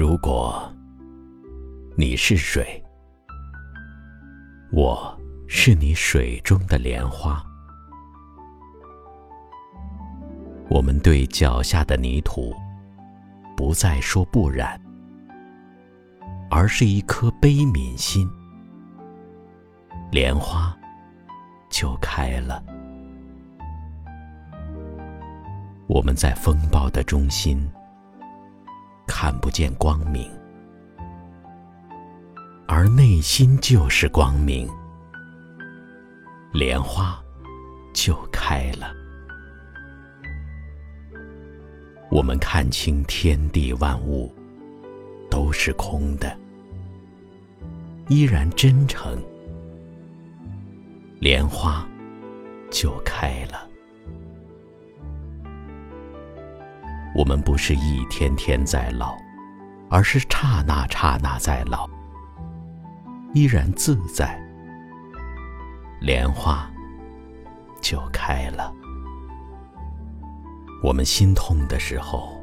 如果你是水，我是你水中的莲花，我们对脚下的泥土不再说不染，而是一颗悲悯心，莲花就开了。我们在风暴的中心。看不见光明，而内心就是光明，莲花就开了。我们看清天地万物都是空的，依然真诚，莲花就开了。我们不是一天天在老，而是刹那刹那在老，依然自在，莲花就开了。我们心痛的时候，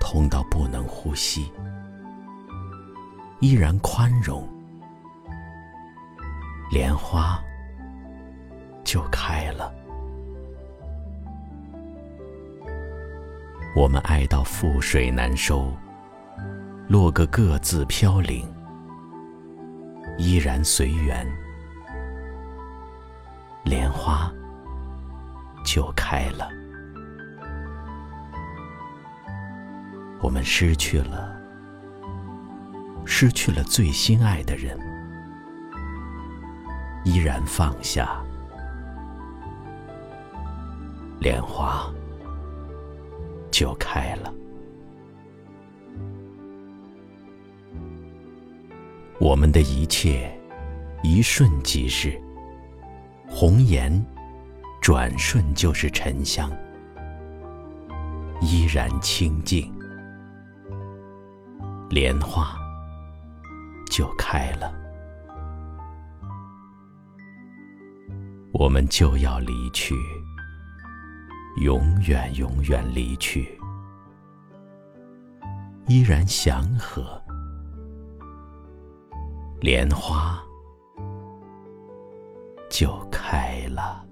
痛到不能呼吸，依然宽容，莲花就开了。我们爱到覆水难收，落个各自飘零，依然随缘，莲花就开了。我们失去了，失去了最心爱的人，依然放下，莲花。就开了。我们的一切，一瞬即逝。红颜，转瞬就是沉香，依然清净。莲花就开了。我们就要离去。永远永远离去，依然祥和，莲花就开了。